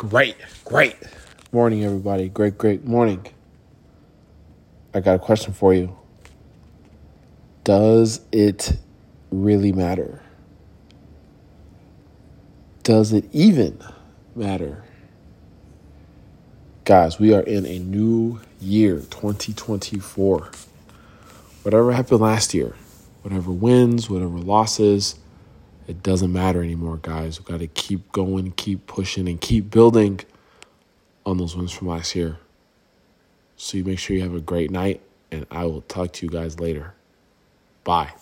Great, great morning, everybody. Great, great morning. I got a question for you. Does it really matter? Does it even matter? Guys, we are in a new year, 2024. Whatever happened last year, whatever wins, whatever losses, it doesn't matter anymore, guys. We've got to keep going, keep pushing, and keep building on those wins from last year. So you make sure you have a great night, and I will talk to you guys later. Bye.